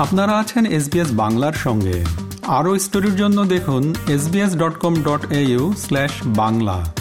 আপনারা আছেন এসবিএস বাংলার সঙ্গে। আরও স্টোরির জন্য দেখুন SBS dot com dot Bangla.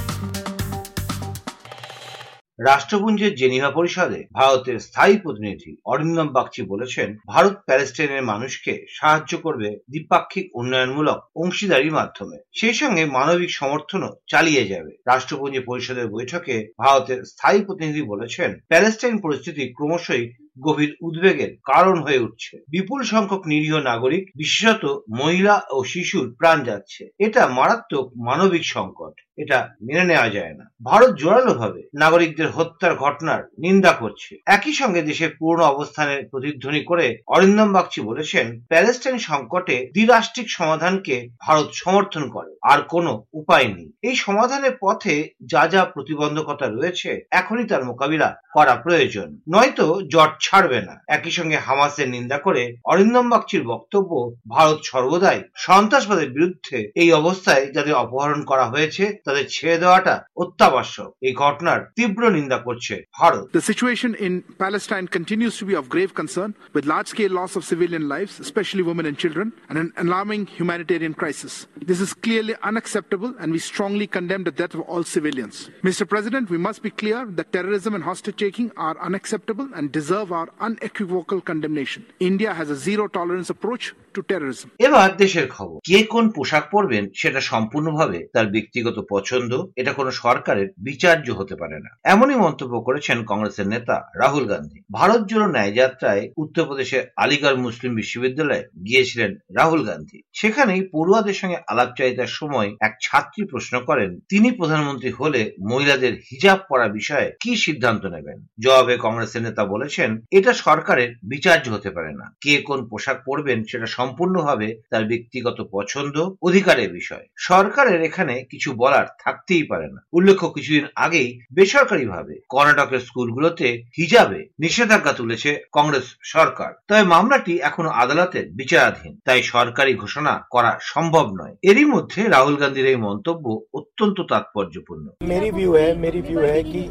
রাষ্ট্রপুঞ্জের Geneva পরিষদে ভারতের স্থায়ী প্রতিনিধি অরিন্দম বাগচি বলেছেন, ভারত প্যালেস্টাইনের মানুষকে সাহায্য করবে দ্বিপাক্ষিক উন্নয়নমূলক অংশীদারির মাধ্যমে। সেই সঙ্গে মানবিক সমর্থনও চালিয়ে যাবে। রাষ্ট্রপুঞ্জ পরিষদের বৈঠকে ভারতের স্থায়ী প্রতিনিধি বলেছেন, প্যালেস্টাইন পরিস্থিতি ক্রমশই গভীর উদ্বেগের কারণ হয়ে উঠছে। বিপুল সংখ্যক নিরীহ নাগরিক, বিশেষত মহিলা ও শিশুর প্রাণ যাচ্ছে। এটা মারাত্মক মানবিক সংকট। এটা মেনে নেওয়া যায় না। ভারত জোরালোভাবে নাগরিকদের হত্যার ঘটনার নিন্দা করছে। একই সঙ্গে দেশের পূর্ণ অবস্থানের প্রতিধ্বনি করে অরিন্দম বাগচি বলেছেন, প্যালেস্টাইন সংকটে দ্বিরাষ্ট্রিক সমাধানকে ভারত সমর্থন করে, আর কোনো উপায় নেই। এই সমাধানের পথে যা যা প্রতিবন্ধকতা রয়েছে, এখনই তার মোকাবিলা করা প্রয়োজন। নয়তো জট ছাড়বে না। একই সঙ্গে হামাসের নিন্দা করে অরিন্দম বাগচির বক্তব্য, ভারত সর্বদাই সন্ত্রাসবাদের বিরুদ্ধে এই অবস্থায় যাদের অপহরণ করা হয়েছে তাদের ছেড়ে দেওয়াটা অত্যাবশ্যক এই ঘটনার তীব্র নিন্দা করছে Bharat The situation in Palestine continues to be of grave concern, with large scale loss of civilian lives, especially women and children, and an alarming humanitarian crisis. This is clearly unacceptable, and we strongly condemn the death of all civilians. Mr. President, we must be clear that terrorism and hostage taking are unacceptable and deserve our unequivocal condemnation. India has a zero tolerance approach to terrorism. এবার দেশের খবর কে কোন পোশাক পরবেন সেটা সম্পূর্ণভাবে তার ব্যক্তিগত পছন্দ, এটা কোনো সরকারের বিচার্য হতে পারে না। এমনই মন্তব্য করেছেন কংগ্রেসের নেতা রাহুল গান্ধী। ভারত জোড়ো ন্যায় যাত্রায় উত্তরপ্রদেশের আলিগড় মুসলিম বিশ্ববিদ্যালয়ে গিয়েছিলেন রাহুল গান্ধী। সেখানেই পড়ুয়াদের সঙ্গে আলাপচারিতার সময় এক ছাত্রী প্রশ্ন করেন, তিনি প্রধানমন্ত্রী হলে মহিলাদের হিজাব পরা বিষয়ে কি সিদ্ধান্ত নেবেন? জবাবে কংগ্রেসের নেতা বলেছেন, এটা সরকারের বিচার্য হতে পারে না। কে কোন পোশাক পরবেন সেটা সম্পূর্ণভাবে তার ব্যক্তিগত পছন্দ, অধিকারের বিষয়। সরকারের এখানে কিছু বলার থাকতেই পারে না উল্লেখ্য কিছুদিন আগেই বেসরকারিভাবে কর্ণাটকের স্কুলগুলোতে হিজাবে নিষেধাজ্ঞা তুলেছে কংগ্রেস সরকার তবে মামলাটি এখনো আদালতের বিচারাধীন তাই সরকারি ঘোষণা করা সম্ভব নয় এরই মধ্যে রাহুল গান্ধীর এই মন্তব্য অত্যন্ত তাৎপর্যপূর্ণ मेरी व्यू है मेरी व्यू है कि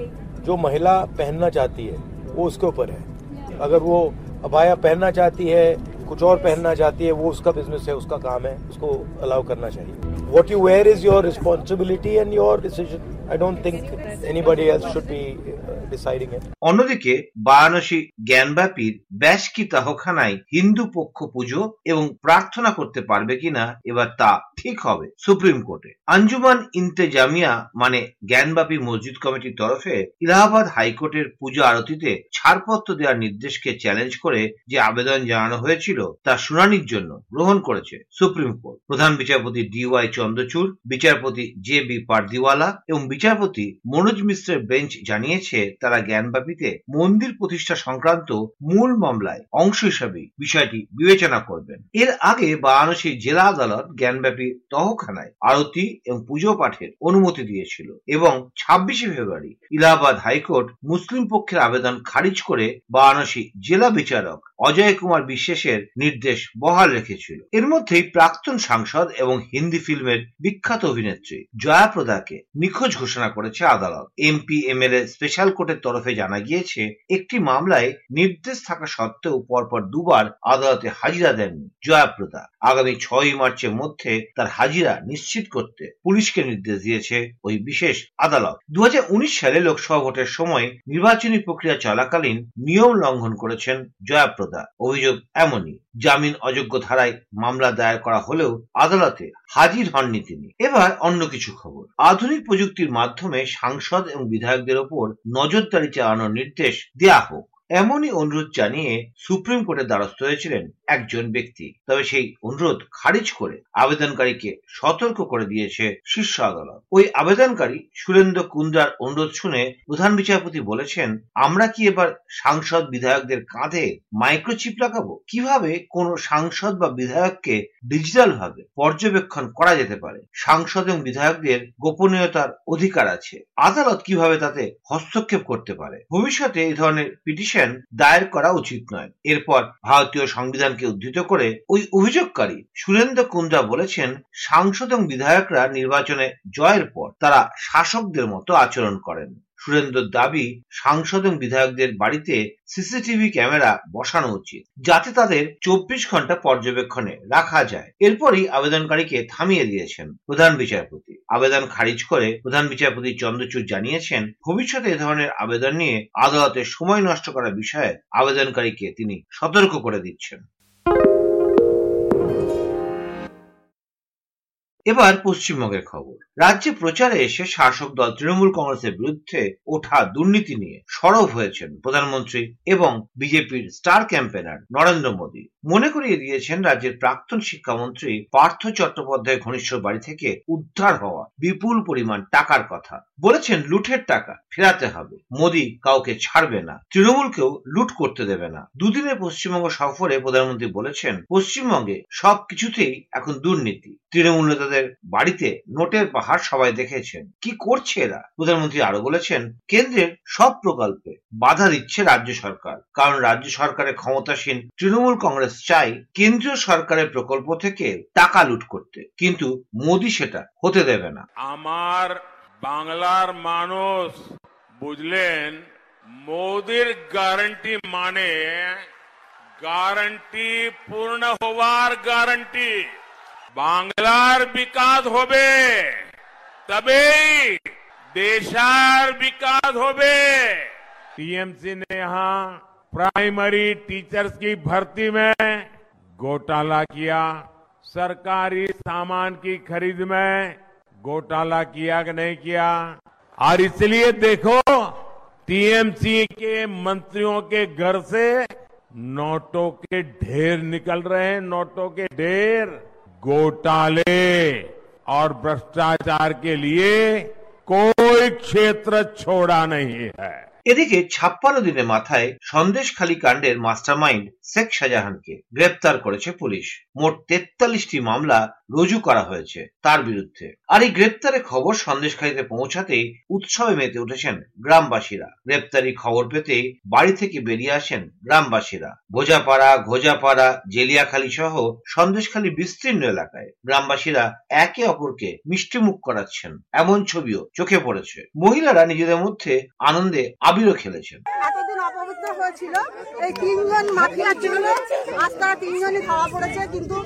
जो महिला पहनना चाहती है वो उसके ऊपर है अगर वो अबाया पहनना चाहती है कुछ और पहनना चाहती है वो उसका बिजनेस है उसका काम है उसको अलाउ करना चाहिए what you wear is your responsibility and your decision. I don't think anybody else should be uh, deciding it. অন্যদিকে, বারাণসী জ্ঞানব্যাপীর ব্যাশ কি তাহখানায় হিন্দু পক্ষ পুজো এবং প্রার্থনা করতে পারবে কিনা, এবার তা ঠিক হবে সুপ্রিম কোর্টে আঞ্জুমান ইন্তেজামিয়া মানে জ্ঞানব্যাপী মসজিদ কমিটির তরফে ইলাহাবাদ হাইকোর্টের পূজা আরতিতে ছাড়পত্র দেওয়ার নির্দেশকে চ্যালেঞ্জ করে যে আবেদন জানানো হয়েছিল, তা শুনানির জন্য গ্রহণ করেছে সুপ্রিম কোর্ট প্রধান বিচারপতি ডি ওয়াই চন্দ্রচূড়, বিচারপতি জে বি পারদিওয়ালা এবং বিচারপতি মনোজ মিশ্রের বেঞ্চ জানিয়েছে, তারা জ্ঞানব্যাপীতে মন্দির প্রতিষ্ঠা সংক্রান্ত মূল মামলায় অংশ হিসাবে বিষয়টি বিবেচনা করবেন। এর আগে বারাণসী জেলা আদালত জ্ঞানব্যাপী তহখানায় আরতি এবং পুজো পাঠের অনুমতি দিয়েছিল এবং ছাব্বিশে ফেব্রুয়ারি ইলাহাবাদ হাইকোর্ট মুসলিম পক্ষের আবেদন খারিজ করে বারাণসী জেলা বিচারক অজয় কুমার বিশ্বাসের নির্দেশ বহাল রেখেছিল। এর মধ্যেই প্রাক্তন সাংসদ এবং হিন্দি ফিল্মের বিখ্যাত অভিনেত্রী জয়া প্রদাকে নিখোঁজ ঘোষণা করেছে আদালত। এমপি এমএলএ স্পেশাল কোর্টের তরফে জানা গিয়েছে, একটি মামলায় নির্দেশ থাকা সত্ত্বেও পরপর দুবার আদালতে হাজিরা দেননি জয়াপ্রদা। আগামী ছয়ই মার্চের মধ্যে তার হাজিরা নিশ্চিত করতে পুলিশকে নির্দেশ দিয়েছে ওই বিশেষ আদালত। দু হাজার উনিশ সালে লোকসভা ভোটের সময় নির্বাচনী প্রক্রিয়া চলাকালীন নিয়ম লঙ্ঘন করেছেন জয়াপ্রদা। অভিযোগ এমনই। জামিন অযোগ্য ধারায় মামলা দায়ের করা হলেও আদালতে হাজির হননি তিনি। এবার অন্য কিছু খবর। আধুনিক প্রযুক্তির মাধ্যমে সাংসদ এবং বিধায়কদের ওপর নজরদারি চালানোর নির্দেশ দেয়া হোক। এমনই অনুরোধ জানিয়ে সুপ্রিম কোর্টের দ্বারস্থ হয়েছিলেন একজন ব্যক্তি। তবে সেই অনুরোধ খারিজ করে আবেদনকারীকে সতর্ক করে দিয়েছে শীর্ষ আদালত। ওই আবেদনকারী সুরেন্দ্র কুন্দ্রার অনুরোধ শুনে প্রধান বিচারপতি বলেছেন, আমরা কি এবার সাংসদ বিধায়কদের কাঁধে মাইক্রোচিপ লাগাবো? কীভাবে কোন সাংসদ বা বিধায়ককে ডিজিটাল ভাবে পর্যবেক্ষণ করা যেতে পারে? সাংসদ এবং বিধায়কদের গোপনীয়তার অধিকার আছে। আদালত কীভাবে তাতে হস্তক্ষেপ করতে পারে? ভবিষ্যতে এই ধরনের পিটিশন দায়ের করা উচিত নয়। এরপর ভারতীয় সংবিধানকে উদ্ধৃত করে ওই অভিযোগকারী সুরেন্দ্র কুন্দ্রা বলেছেন, সাংসদ এবং বিধায়করা নির্বাচনে জয়ের পর তারা শাসকদের মতো আচরণ করেন। সুরেন্দ্র দাবি, সাংসদ এবং বিধায়কদের বাড়িতে সিসিটিভি ক্যামেরা বসানো উচিত, যাতে তাদের চব্বিশ ঘণ্টা পর্যবেক্ষণে রাখা যায়। এরপরই আবেদনকারীকে থামিয়ে দিয়েছেন প্রধান বিচারপতি। আবেদন খারিজ করে প্রধান বিচারপতি চন্দ্রচূড় জানিয়েছেন, ভবিষ্যতে এ ধরনের আবেদন নিয়ে আদালতে সময় নষ্ট করার বিষয়ে আবেদনকারীকে তিনি সতর্ক করে দিচ্ছেন। এবার পশ্চিমবঙ্গের খবর। রাজ্যে প্রচারে এসে শাসক দল তৃণমূল কংগ্রেসের বিরুদ্ধে ওঠা দুর্নীতি নিয়ে সরব হয়েছেন প্রধানমন্ত্রী এবং বিজেপির স্টার ক্যাম্পেনার নরেন্দ্র মোদী। মনে করিয়ে দিয়েছেন রাজ্যের প্রাক্তন শিক্ষামন্ত্রী পার্থ চট্টোপাধ্যায় ঘনিষ্ঠ বাড়ি থেকে উদ্ধার হওয়া বিপুল পরিমাণ টাকার কথা। বলেছেন, লুটের টাকা, ফেরাতে হবে। মোদী কাউকে ছাড়বে না, তৃণমূলকেও লুট করতে দেবে না। দুদিনের পশ্চিমবঙ্গ সফরে প্রধানমন্ত্রী বলেছেন, পশ্চিমবঙ্গে সবকিছুতেই এখন দুর্নীতি। তৃণমূল নেতাদের বাড়িতে নোটের পাহাড় সবাই দেখেছেন। কি করছে এরা? প্রধানমন্ত্রী আরও বলেছেন, কেন্দ্রের সব প্রকল্পে বাধা দিচ্ছে রাজ্য সরকার। কারণ রাজ্য সরকারের ক্ষমতাসীন তৃণমূল কংগ্রেস চাই কেন্দ্রীয় সরকারের প্রকল্প থেকে টাকা লুট করতে কিন্তু মোদী সেটা হতে দেবে না আমার বাংলার মানুষ বুঝলেন মোদির গ্যারান্টি মানে গ্যারান্টি পূর্ণ হওয়ার গ্যারান্টি বাংলার বিকাশ হবে তবেই দেশার বিকাশ হবে टीएमसी ने यहां प्राइमरी टीचर्स की भर्ती में घोटाला किया। सरकारी सामान की खरीद में घोटाला किया कि नहीं किया? और इसलिए देखो टीएमसी के मंत्रियों के घर से नोटों के ढेर निकल रहे हैं। नोटों के ढेर घोटाले और भ्रष्टाचार के लिए कोई क्षेत्र छोड़ा नहीं है। এদিকে ছাপ্পান্ন দিনের মাথায় সন্দেশখালী কাণ্ডের মাস্টারমাইন্ড শেখ শাহজাহানকে গ্রেপ্তার করেছে পুলিশ। মোট তেতাল্লিশটি মামলা রুজু করা হয়েছে তার বিরুদ্ধে। আর এই গ্রেপ্তারের খবর সন্দেশখালীতে পৌঁছাতেই উৎসবে মেতে উঠেছেন গ্রামবাসীরা। গ্রেপ্তারি খবর পেতে বাড়ি থেকে বেরিয়ে আসেন গ্রামবাসীরা। ভোজাপাড়া, ঘোজাপাড়া, জেলিয়াখালী সহ সন্দেশখালী বিস্তীর্ণ এলাকায় গ্রামবাসীরা একে অপরকে মিষ্টিমুখ করাচ্ছেন। এমন ছবিও চোখে পড়েছে। মহিলারা নিজেদের মধ্যে আনন্দে 又开了一 অপবিত্র হয়েছিল। এই তিনজন মাফিয়ার জন্য আজ তারা তিনজনই ধরা পড়েছে কিন্তু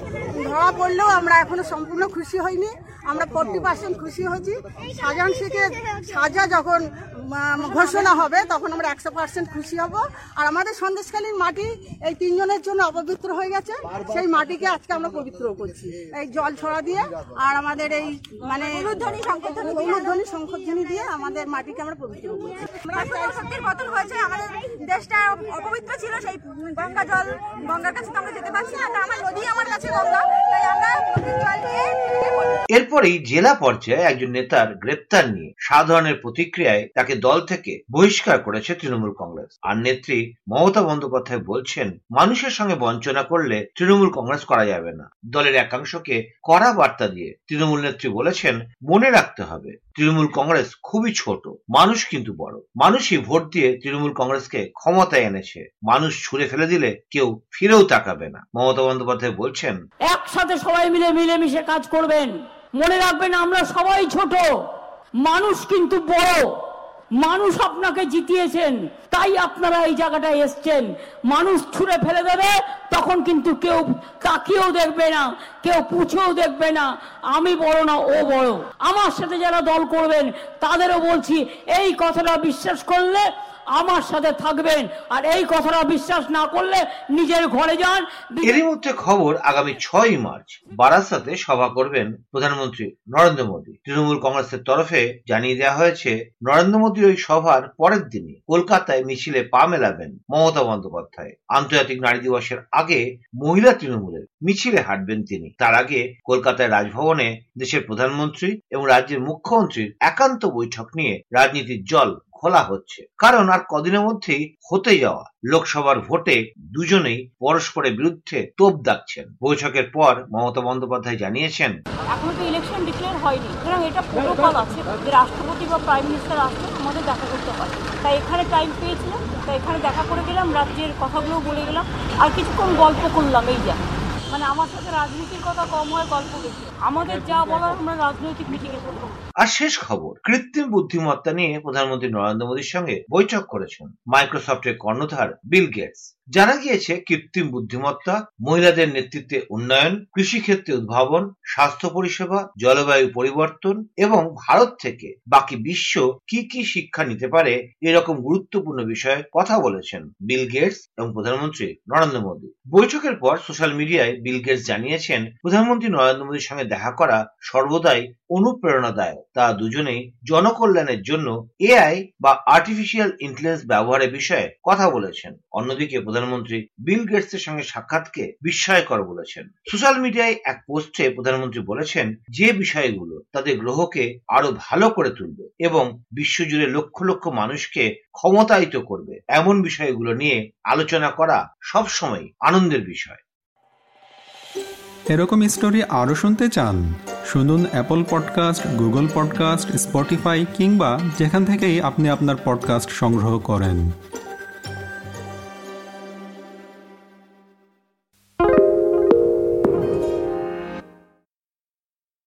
ধরা পড়লেও আমরা এখনও সম্পূর্ণ খুশি হইনি। আমরা ফোরটি পার্সেন্ট খুশি হয়েছি। শাহজাহান শেখের সাজা যখন ঘোষণা হবে তখন আমরা একশো পার্সেন্ট খুশি হব। আর আমাদের সন্দেশকালীন মাটি এই তিনজনের জন্য অপবিত্র হয়ে গেছে। সেই মাটিকে আজকে আমরা পবিত্র করছি। এই জল ছড়া দিয়ে আর আমাদের এই মানে উলুধ্বনি শঙ্খধ্বনি দিয়ে। আমাদের মাটিকে আমরা পবিত্র করছি। শক্তির হয়েছে আমাদের দেশটা অপবিত্র ছিল, সেই গঙ্গা জল, গঙ্গার কাছে তো আমরা যেতে পারছি না। আমার নদী আমার কাছে গঙ্গা। তাই আমরা নদীর জল নিয়ে এরপরেই জেলা পর্যায়ে একজন নেতার গ্রেপ্তার নিয়ে সাধারণের প্রতিক্রিয়ায় তাকে দল থেকে বহিষ্কার করেছে তৃণমূল কংগ্রেস। আর নেত্রী মমতা বন্দ্যোপাধ্যায় বলছেন, মানুষের সঙ্গে বঞ্চনা করলে তৃণমূল কংগ্রেস করা যাবে না। দলের একাংশকে কড়া বার্তা দিয়ে তৃণমূল নেত্রী বলেছেন, মনে রাখতে হবে, তৃণমূল কংগ্রেস খুবই ছোট, মানুষ কিন্তু বড়। মানুষই ভোট দিয়ে তৃণমূল কংগ্রেসকে ক্ষমতায় এনেছে। মানুষ ছুড়ে ফেলে দিলে কেউ ফিরেও তাকাবে না। মমতা বন্দ্যোপাধ্যায় বলছেন, একসাথে সবাই মিলে মিলেমিশে কাজ করবেন। মনে রাখবেন, আমরা সবাই ছোট। মানুষ কিন্তু বড়। মানুষ আপনাকে জিতিয়েছেন, তাই আপনারা এই জায়গাটায় এসছেন। মানুষ ছুঁড়ে ফেলে দেবে, তখন কিন্তু কেউ তাকিয়েও দেখবে না, কেউ পুছেও দেখবে না। আমি বড় না, ও বড়। আমার সাথে যারা দল করবেন, তাদেরও বলছি, এই কথাটা বিশ্বাস করলে আমার সাথে থাকবেন। আর এই কথাটা বিশ্বাস না করলে নিজের ঘরে যান। এরই মধ্যে খবর আগামী ছয় মার্চ বারাসাতে সভা করবেন প্রধানমন্ত্রী নরেন্দ্র মোদী। তৃণমূল কংগ্রেসের তরফে জানিয়ে দেওয়া হয়েছে, নরেন্দ্র মোদীর ওই সভার পরের দিনই কলকাতায় মিছিলে পা মেলাবেন মমতা বন্দ্যোপাধ্যায়। আন্তর্জাতিক নারী দিবসের আগে মহিলা তৃণমূলের মিছিলে হাঁটবেন তিনি। তার আগে কলকাতায় রাজভবনে দেশের প্রধানমন্ত্রী এবং রাজ্যের মুখ্যমন্ত্রীর একান্ত বৈঠক নিয়ে রাজনীতির জল খোলা হচ্ছে। কারণ আর কদিনের মধ্যেই হতে যাওয়া লোকসভার ভোটে দুজনেই পরস্পরের বিরুদ্ধে তোপ দাগছেন। বৈঠকের পর মমতা বন্দ্যোপাধ্যায় জানিয়েছেন, এখনও তো ইলেকশন ডিক্লেয়ার হয়নি। সুতরাং এটা প্রোটোকল আছে যে রাষ্ট্রপতি বা প্রাইম মিনিস্টার আসলে আমাদের দেখা করতে পারে। তাই এখানে টাইম পেয়েছিলাম, তাই এখানে দেখা করে গেলাম, রাজ্যের কথাগুলো বলে গেলাম, আর কিছুক্ষণ গল্প করলাম, এই যা। মানে আমার সাথে রাজনীতির কথা কম হয় আমাদের যা বলার রাজনৈতিক আর শেষ খবর, কৃত্রিম বুদ্ধিমত্তা নিয়ে প্রধানমন্ত্রী নরেন্দ্র মোদীর সঙ্গে বৈঠক করেছেন মাইক্রোসফটের কর্ণধার বিল গেটস। জানা গিয়েছে, কৃত্রিম বুদ্ধিমত্তা, মহিলাদের নেতৃত্বে উন্নয়ন, কৃষিক্ষেত্রে উদ্ভাবন, স্বাস্থ্য পরিষেবা, জলবায়ু পরিবর্তন এবং ভারত থেকে বাকি বিশ্ব কি কি শিক্ষা নিতে পারে এরকম গুরুত্বপূর্ণ বিষয়ে কথা বলেছেন বিল গেটস এবং প্রধানমন্ত্রী নরেন্দ্র মোদী। বৈঠকের পর সোশ্যাল মিডিয়ায় বিল গেটস জানিয়েছেন, প্রধানমন্ত্রী নরেন্দ্র মোদীর সঙ্গে দেখা করা সর্বদাই অনুপ্রেরণাদায়ক। তা দুজনেই জনকল্যাণের জন্য এআই বা আর্টিফিশিয়াল ইন্টেলিজেন্স ব্যবহারের বিষয়ে কথা বলেছেন। অন্যদিকে প্রধানমন্ত্রী বিল গেটসের সঙ্গে সাক্ষাৎকে বিস্ময়কর বলেছেন। সোশ্যাল মিডিয়ায় এক পোস্টে প্রধানমন্ত্রী বলেছেন, যে বিষয়গুলো তাদের গ্রহকে আরও ভালো করে তুলবে এবং বিশ্বজুড়ে লক্ষ লক্ষ মানুষকে ক্ষমতায়িত করবে, এমন বিষয়গুলো নিয়ে আলোচনা করা সবসময় আনন্দের বিষয়। এরকম স্টোরি আরও শুনতে চান, শুনুন Apple podcast Google podcast Spotify কিংবা যেখান থেকেই আপনি আপনার পডকাস্ট সংগ্রহ করেন।